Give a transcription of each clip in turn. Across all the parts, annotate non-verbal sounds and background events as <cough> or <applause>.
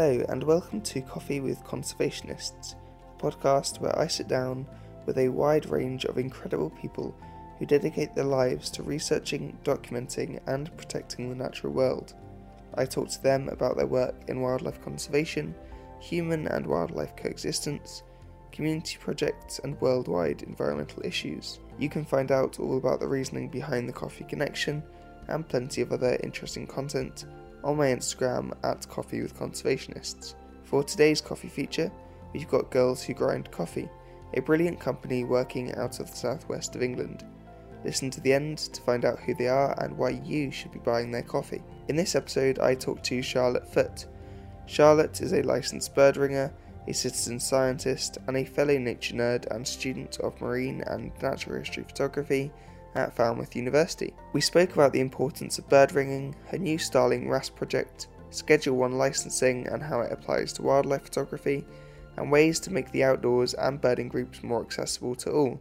Hello, and welcome to Coffee with Conservationists, a podcast where I sit down with a wide range of incredible people who dedicate their lives to researching, documenting, and protecting the natural world. I talk to them about their work in wildlife conservation, human and wildlife coexistence, community projects, and worldwide environmental issues. You can find out all about the reasoning behind the Coffee Connection and plenty of other interesting content on my Instagram at Coffee with Conservationists. For today's coffee feature, we've got Girls Who Grind Coffee, a brilliant company working out of the southwest of England. Listen to the end to find out who they are and why you should be buying their coffee. In this episode, I talk to Charlotte Foote. Charlotte is a licensed bird ringer, a citizen scientist, and a fellow nature nerd and student of marine and natural history photography at Falmouth University. We spoke about the importance of bird ringing, her new Starling RAS project, Schedule 1 licensing and how it applies to wildlife photography, and ways to make the outdoors and birding groups more accessible to all.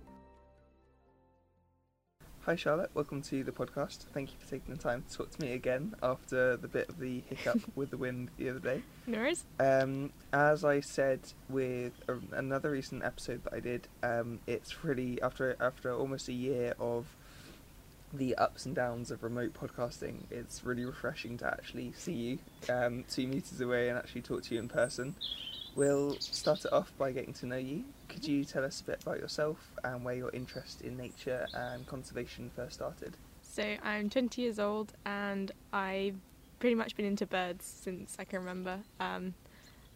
Hi Charlotte, welcome to the podcast. Thank you for taking the time to talk to me again after the bit of the hiccup <laughs> with the wind the other day. No worries. Um, as I said with a, another recent episode that I did, um, it's really after after almost a year of the ups and downs of remote podcasting. It's really refreshing to actually see you um, two meters away and actually talk to you in person. We'll start it off by getting to know you. Could you tell us a bit about yourself and where your interest in nature and conservation first started? So I'm 20 years old and I've pretty much been into birds since I can remember. Um,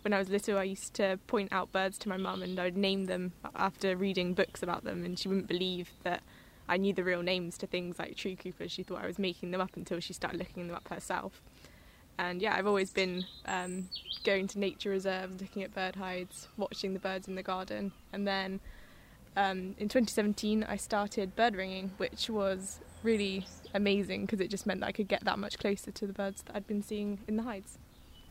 when I was little, I used to point out birds to my mum and I would name them after reading books about them, and she wouldn't believe that I knew the real names to things like tree creepers. She thought I was making them up until she started looking them up herself. And yeah, I've always been um, going to nature reserves, looking at bird hides, watching the birds in the garden. And then um, in 2017, I started bird ringing, which was really amazing because it just meant that I could get that much closer to the birds that I'd been seeing in the hides.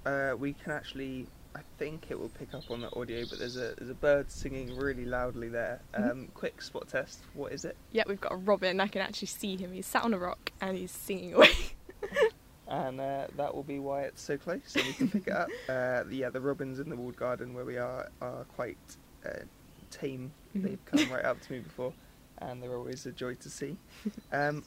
Uh, we can actually, I think it will pick up on the audio, but there's a there's a bird singing really loudly there. Um, Mm-hmm. Quick spot test. What is it? Yeah, we've got a robin. I can actually see him. He's sat on a rock and he's singing away. <laughs> and uh, that will be why it's so close, so we can pick it up. <laughs> Uh, yeah, the robins in the walled garden where we are are quite uh, tame. Mhm. They've come right up to me before, and they're always a joy to see. <laughs> Um,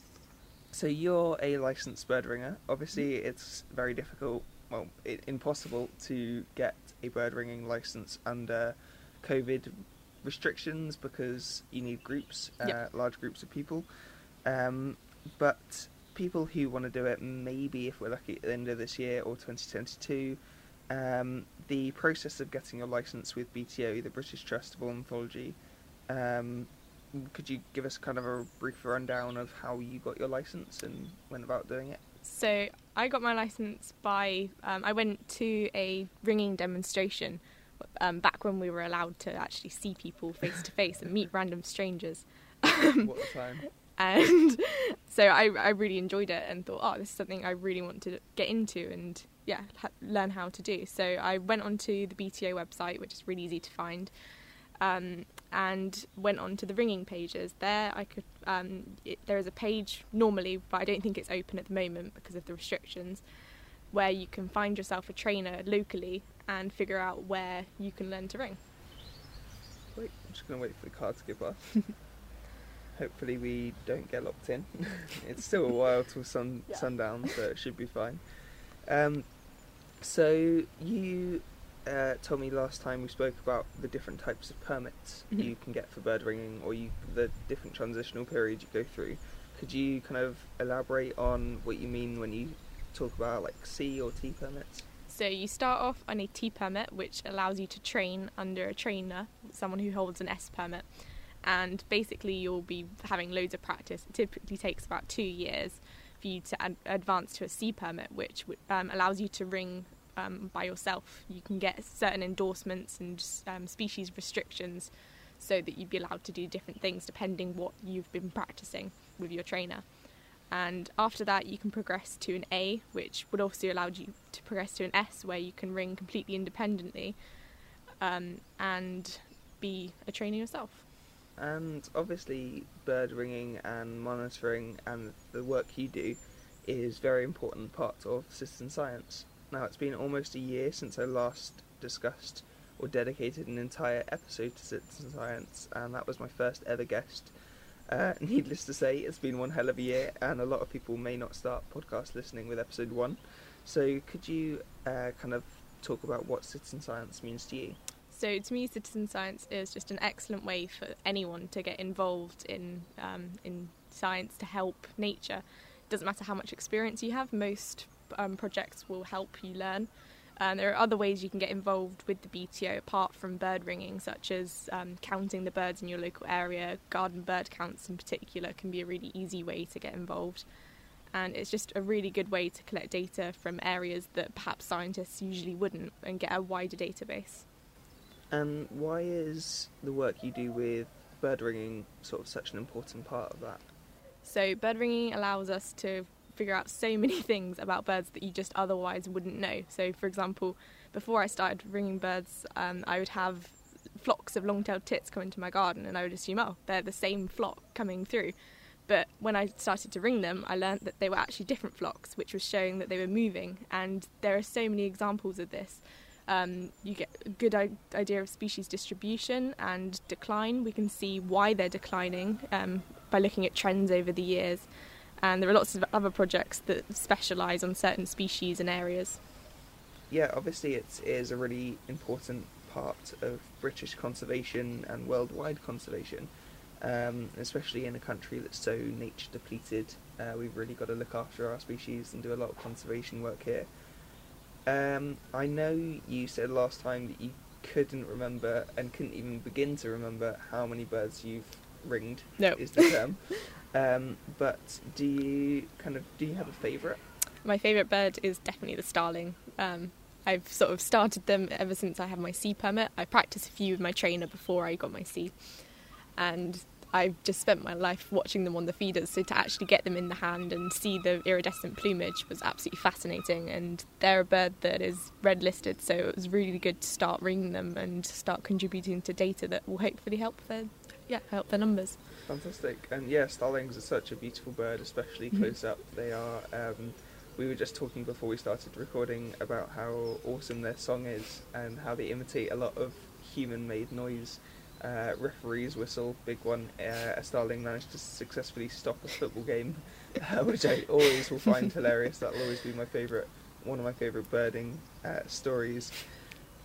so you're a licensed bird ringer. Obviously, it's very difficult, well, i impossible to get a bird ringing license under COVID restrictions because you need groups, uh, Yep. large groups of people. Um, but people who want to do it, maybe if we're lucky at the end of this year or 2022, um, the process of getting your license with BTO, the British Trust of Ornithology, um, could you give us kind of a brief rundown of how you got your license and went about doing it? So I got my license by um, I went to a ringing demonstration um, back when we were allowed to actually see people face to face and meet random strangers. what time? And <laughs> so I, I really enjoyed it and thought, oh, this is something I really want to get into and yeah, ha- learn how to do. So I went onto the BTO website, which is really easy to find, um, and went on to the ringing pages. There, I could um, it, there is a page normally, but I don't think it's open at the moment because of the restrictions, where you can find yourself a trainer locally and figure out where you can learn to ring. Wait, I'm just going to wait for the car to get past. <laughs> Hopefully we don't get locked in. <laughs> it's still a while till sun Yeah. sundown, so it should be fine. Um, so you uh, told me last time we spoke about the different types of permits Mhm. you can get for bird ringing, or you the different transitional periods you go through. Could you kind of elaborate on what you mean when you talk about like C or T permits? So you start off on a T permit, which allows you to train under a trainer, someone who holds an S permit. And basically, you'll be having loads of practice. It typically takes about two years for you to ad- advance to a C permit, which um, allows you to ring um, by yourself. You can get certain endorsements and um, species restrictions so that you'd be allowed to do different things depending what you've been practicing with your trainer. And after that, you can progress to an A, which would also allow you to progress to an S, where you can ring completely independently um, and be a trainer yourself. And obviously, bird ringing and monitoring and the work you do is very important part of citizen science. Now, it's been almost a year since I last discussed or dedicated an entire episode to citizen science, and that was my first ever guest. Uh, <laughs> needless to say, it's been one hell of a year, and a lot of people may not start podcast listening with episode one. So, could you uh, kind of talk about what citizen science means to you? So, to me, citizen science is just an excellent way for anyone to get involved in um, in science to help nature. It doesn't matter how much experience you have; most um, projects will help you learn. Um, there are other ways you can get involved with the BTO apart from bird ringing, such as um, counting the birds in your local area. Garden bird counts, in particular, can be a really easy way to get involved. And it's just a really good way to collect data from areas that perhaps scientists usually wouldn't and get a wider database. And why is the work you do with bird ringing sort of such an important part of that? So, bird ringing allows us to figure out so many <laughs> things about birds that you just otherwise wouldn't know. So, for example, before I started ringing birds, um, I would have flocks of long-tailed tits come into my garden, and I would assume, oh, they're the same flock coming through. But when I started to ring them, I learned that they were actually different flocks, which was showing that they were moving. And there are so many examples of this. Um, you get a good idea of species distribution and decline. We can see why they're declining um, by looking at trends over the years and there are lots of other projects that specialise on certain species and areas. Yeah, obviously it is a really important part of British conservation and worldwide conservation, um, especially in a country that's so nature depleted. Uh, we've really got to look after our species and do a lot of conservation work here. Um, I know you said last time that you couldn't remember and couldn't even begin to remember how many birds you've ringed. No. Is the term. <laughs> Um, but do you kind of do you have a favourite? My favourite bird is definitely the starling. Um, I've sort of started them ever since I had my C permit. I practiced a few with my trainer before I got my C, and I've just spent my life watching them on the feeders. So to actually get them in the hand and see the iridescent plumage was absolutely fascinating. And they're a bird that is red listed, so it was really good to start ringing them and start contributing to data that will hopefully help their yeah help their numbers. Fantastic. And yeah, starlings are such a beautiful bird, especially mm-hmm. close up. They are. Um, we were just talking before we started recording about how awesome their song is and how they imitate a lot of human-made noise. Uh, referees whistle, big one. Uh, a starling managed to successfully stop a football game, <laughs> uh, which I always will find <laughs> hilarious. That'll always be my favourite, one of my favourite birding uh, stories.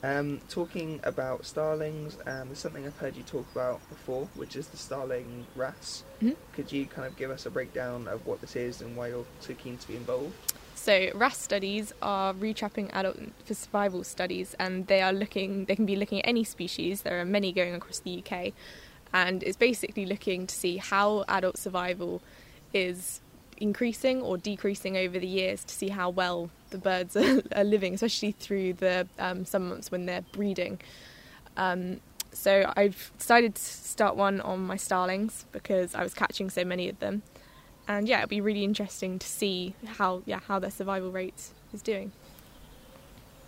Um, talking about starlings, um, there's something I've heard you talk about before, which is the starling RAS. Mm-hmm. Could you kind of give us a breakdown of what this is and why you're so keen to be involved? So RAS studies are retrapping adult for survival studies, and they are looking. They can be looking at any species. There are many going across the UK, and it's basically looking to see how adult survival is increasing or decreasing over the years to see how well the birds are, <laughs> are living, especially through the um, some months when they're breeding. Um, so I've decided to start one on my starlings because I was catching so many of them, and yeah, it'll be really interesting to see how yeah how their survival rate is doing.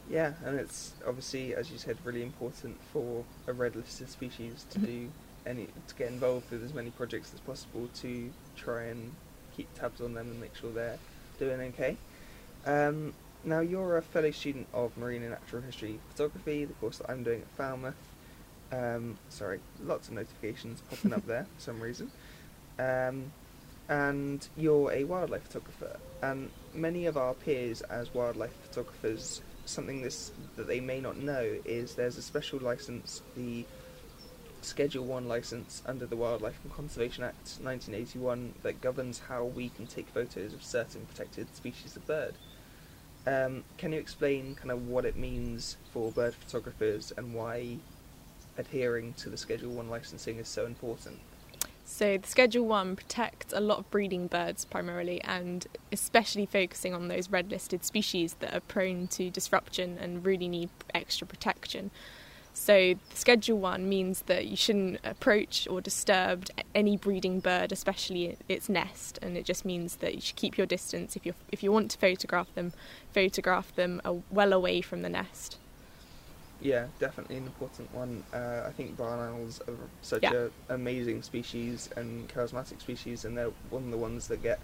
Yeah, and it's obviously, as you said, really important for a red listed species to mm-hmm. do any to get involved with as many projects as possible to try and keep tabs on them and make sure they're doing okay. Um, now, you're a fellow student of Marine and Natural History Photography, the course that I'm doing at Falmouth. Um, sorry, lots of notifications popping up there for some reason. Um, and you're a wildlife photographer. And many of our peers as wildlife photographers, something this that they may not know is there's a special license, the Schedule 1 license under the Wildlife and Conservation Act 1981 that governs how we can take photos of certain protected species of bird. Um, can you explain kind of what it means for bird photographers and why adhering to the Schedule 1 licensing is so important? So, the Schedule 1 protects a lot of breeding birds primarily, and especially focusing on those red listed species that are prone to disruption and really need extra protection. So, Schedule 1 means that you shouldn't approach or disturb any breeding bird, especially its nest, and it just means that you should keep your distance. If, you if you want to photograph them, photograph them well away from the nest. Yeah, definitely an important one. Uh, I think barn owls are such yeah. an amazing species and charismatic species, and they're one of the ones that get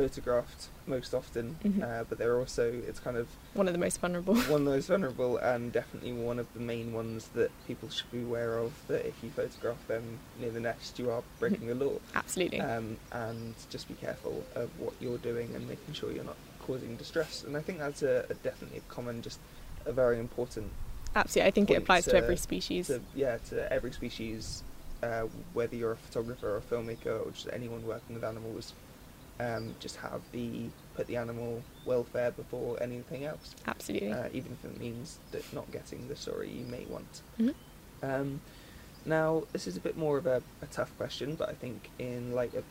photographed most often, Mhm. uh, but they're also it's kind of One of the most vulnerable. <laughs> one of the most vulnerable and definitely one of the main ones that people should be aware of. That if you photograph them near the nest, you are breaking the law. Absolutely. Um, and just be careful of what you're doing and making sure you're not causing distress. And I think that's a, a definitely a common, just a very important Absolutely. I think it applies to, to- every species. to yeah to every species, uh, whether you're a photographer or a filmmaker or just anyone working with animals. Um, just have the put the animal welfare before anything else, Absolutely. uh, even if it means that not getting the story you may want. Mhm. Um, now, this is a bit more of a, a tough question, but I think in light of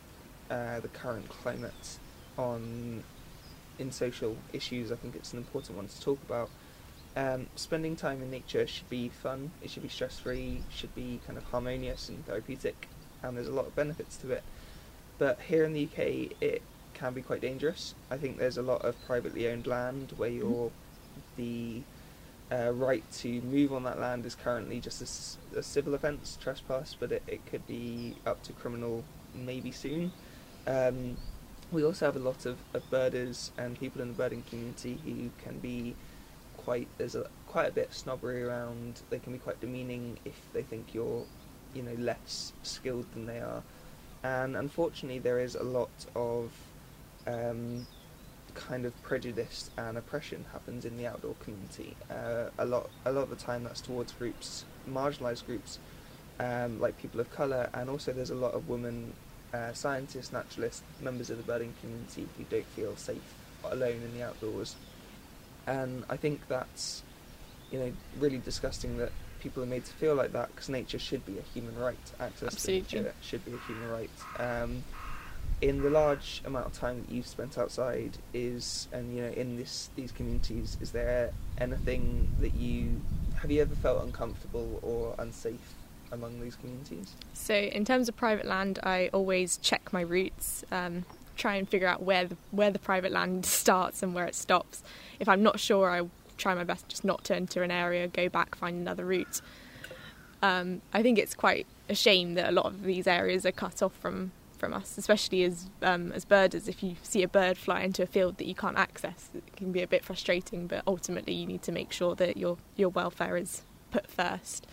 uh, the current climate on in social issues, I think it's an important one to talk about. Um, spending time in nature should be fun. It should be stress free. Should be kind of harmonious and therapeutic, and there's a lot of benefits to it. But here in the UK, it can be quite dangerous. I think there's a lot of privately owned land where you're the uh, right to move on that land is currently just a civil offence, trespass, but it, it could be up to criminal maybe soon. Um, we also have a lot of, of birders and people in the birding community who can be quite there's a quite a bit of snobbery around. They can be quite demeaning if they think you're, you know, less skilled than they are. And unfortunately, there is a lot of um, kind of prejudice and oppression happens in the outdoor community. Uh, a lot, a lot of the time, that's towards groups, marginalised groups, um, like people of colour, and also there's a lot of women uh, scientists, naturalists, members of the birding community who don't feel safe alone in the outdoors. And I think that's, you know, really disgusting that people are made to feel like that because nature should be a human right. Access Absolutely. to nature should be a human right. Um, in the large amount of time that you've spent outside is and you know in this these communities is there anything that you have you ever felt uncomfortable or unsafe among these communities So, in terms of private land, I always check my routes, um, try and figure out where the, where the private land <laughs> starts and where it stops. If I'm not sure, I try my best just not to enter an area, go back, find another route. Um, I think it's quite a shame that a lot of these areas are cut off from, from us, especially as um, as birders. If you see a bird fly into a field that you can't access, it can be a bit frustrating. But ultimately, you need to make sure that your your welfare is put first.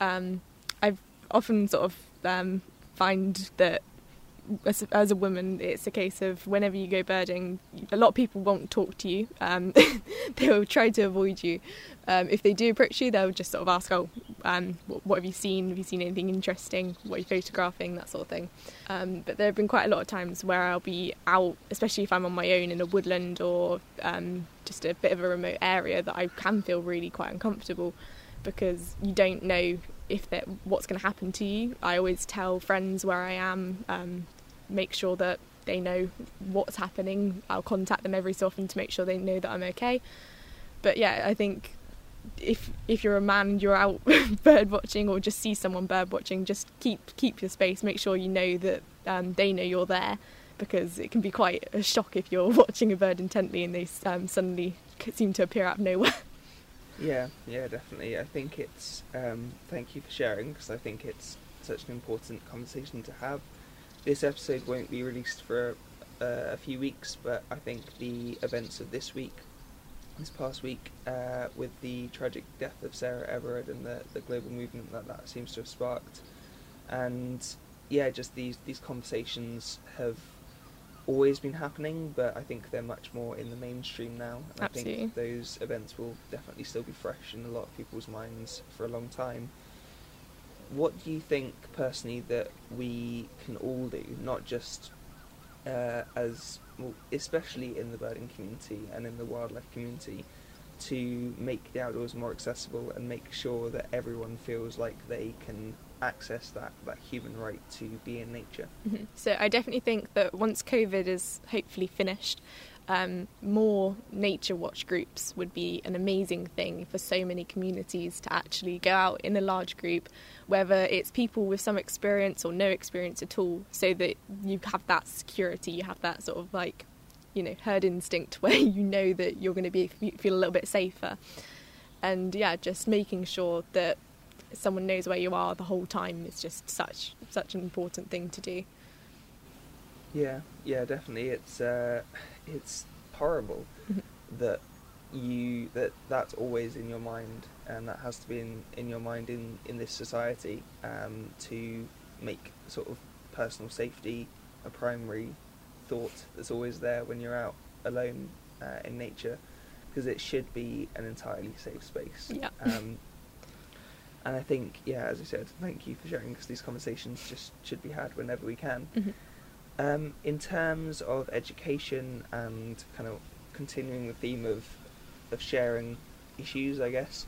Um, I've often sort of um, find that as, as a woman, it's a case of whenever you go birding, a lot of people won't talk to you. Um, <laughs> they will try to avoid you. Um, if they do approach you, they'll just sort of ask, "Oh, um, what, what have you seen? Have you seen anything interesting? What are you photographing?" That sort of thing. Um, but there have been quite a lot of times where I'll be out, especially if I'm on my own in a woodland or um, just a bit of a remote area, that I can feel really quite uncomfortable because you don't know if that what's going to happen to you. I always tell friends where I am, um, make sure that they know what's happening. I'll contact them every so often to make sure they know that I'm okay. But yeah, I think if if you're a man and you're out <laughs> bird watching or just see someone bird watching, just keep keep your space. Make sure you know that um, they know you're there because it can be quite a shock if you're <laughs> watching a bird intently and they um, suddenly seem to appear out of nowhere. <laughs> yeah yeah definitely i think it's um, thank you for sharing because i think it's such an important conversation to have this episode won't be released for uh, a few weeks but i think the events of this week this past week uh, with the tragic death of Sarah Everard and the, the global movement that that seems to have sparked. And yeah, just these, these conversations have always been happening, but I think they're much more in the mainstream now. And I Absolutely. think those events will definitely still be fresh in a lot of people's minds for a long time. What do you think personally that we can all do, not just uh, as well, especially in the birding community and in the wildlife community, to make the outdoors more accessible and make sure that everyone feels like they can access that, that human right to be in nature. Mhm. So I definitely think that once COVID is hopefully finished, um, more nature watch groups would be an amazing thing for so many communities to actually go out in a large group, whether it's people with some experience or no experience at all, so that you have that security, you have that sort of like, you know, herd instinct <laughs> where you know that you're going to be feel a little bit safer, and yeah, just making sure that someone knows where you are the whole time is just such such an important thing to do. Yeah, yeah, definitely. It's uh, it's horrible Mhm. that you that that's always in your mind, and that has to be in, in your mind in in this society um, to make sort of personal safety a primary thought that's always there when you're out alone uh, in nature, because it should be an entirely safe space. Yeah. Um, and I think, yeah, as I said, thank you for sharing because these conversations just should be had whenever we can. Mhm. Um, in terms of education and kind of continuing the theme of of sharing issues, I guess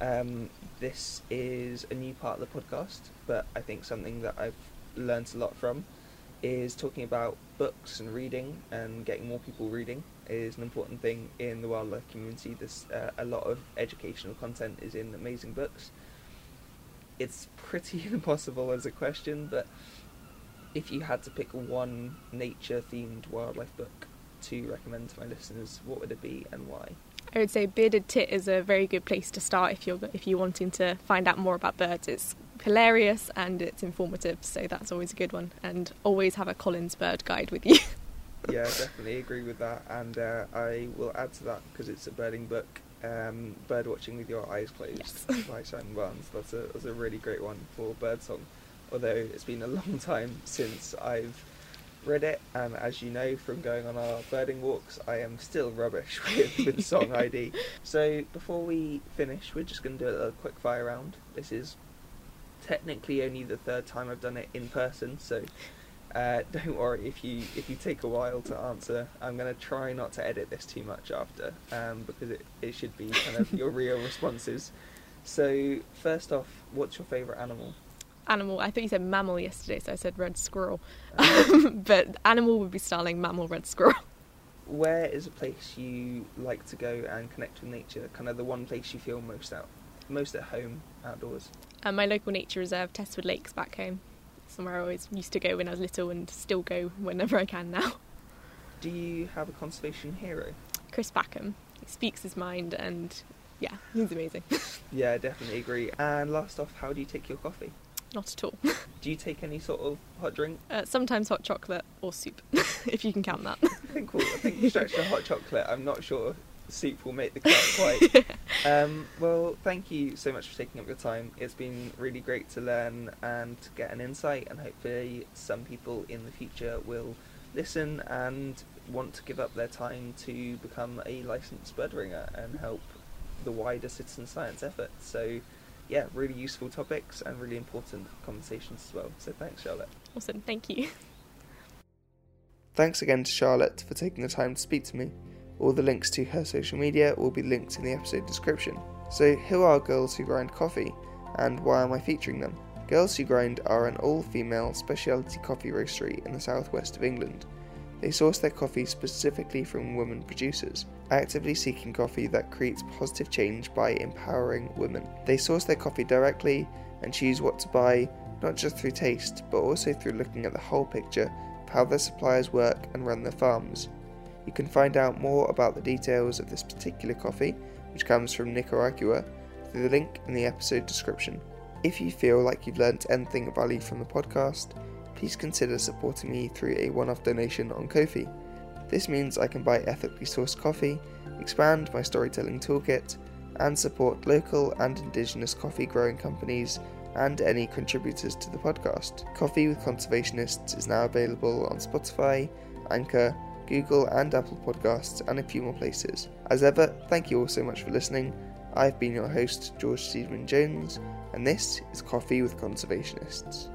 um, this is a new part of the podcast, but I think something that I've learnt a lot from is talking about books and reading and getting more people reading is an important thing in the wildlife community. There's uh, a lot of educational content is in amazing books. It's pretty <laughs> impossible as a question, but if you had to pick one nature themed wildlife book to recommend to my listeners, what would it be and why? I would say Bearded Tit is a very good place to start if you're if you're wanting to find out more about birds. It's hilarious and it's informative, so that's always a good one. And always have a Collins bird guide with you. <laughs> yeah, definitely agree with that, and uh, I will add to that because it's a birding book. Um, bird watching with your eyes closed Yes. <laughs> by Simon Barnes. That's a that's a really great one for birdsong. Although it's been a long <laughs> time since I've read it, and as you know from going on our birding walks, I am still rubbish <laughs> with, with song ID. So before we finish, we're just going to do a little quick fire round. This is technically only the third time I've done it in person, so uh, <laughs> don't worry if you if you take a while to answer. I'm going to try not to edit this too much after, um, because it, it should be kind of your real <laughs> responses. So first off, what's your favourite animal? Animal. I thought you said mammal yesterday, so I said red squirrel. Uh, <laughs> but animal would be starling mammal red squirrel. where is a place you like to go and connect with nature? Kind of the one place you feel most out, most at home outdoors. And my local nature reserve, Testwood Lakes, back home. Somewhere I always used to go when I was little and still go whenever I can now. Do you have a conservation hero? Chris Packham. He speaks his mind and yeah, he's amazing. <laughs> Yeah, definitely agree. And last off, how do you take your coffee? Not at all. <laughs> Do you take any sort of hot drink? Uh, sometimes hot chocolate or soup, <laughs> if you can count that. I think we'll, I think stretch to hot chocolate. I'm not sure soup will make the cut quite. <laughs> Um, well, thank you so much for taking up your time. It's been really great to learn and to get an insight, and hopefully, some people in the future will listen and want to give up their time to become a licensed bird ringer and help the wider citizen science effort. So, yeah, really useful topics and really important conversations as well. So, thanks, Charlotte. Awesome, thank you. Thanks again to Charlotte for taking the time to speak to me. All the links to her social media will be linked in the episode description. So, who are Girls Who Grind Coffee, and why am I featuring them? Girls Who Grind are an all female specialty coffee roastery in the southwest of England. They source their coffee specifically from women producers, actively seeking coffee that creates positive change by empowering women. They source their coffee directly and choose what to buy, not just through taste, but also through looking at the whole picture of how their suppliers work and run their farms. You can find out more about the details of this particular coffee, which comes from Nicaragua, through the link in the episode description. If you feel like you've learnt anything of value from the podcast, please consider supporting me through a one off donation on Ko-fi. This means I can buy ethically sourced coffee, expand my storytelling toolkit, and support local and indigenous coffee growing companies and any contributors to the podcast. Coffee with Conservationists is now available on Spotify, Anchor, Google, and Apple Podcasts, and a few more places. As ever, thank you all so much for listening. I've been your host, George Stephen Jones, and this is Coffee with Conservationists.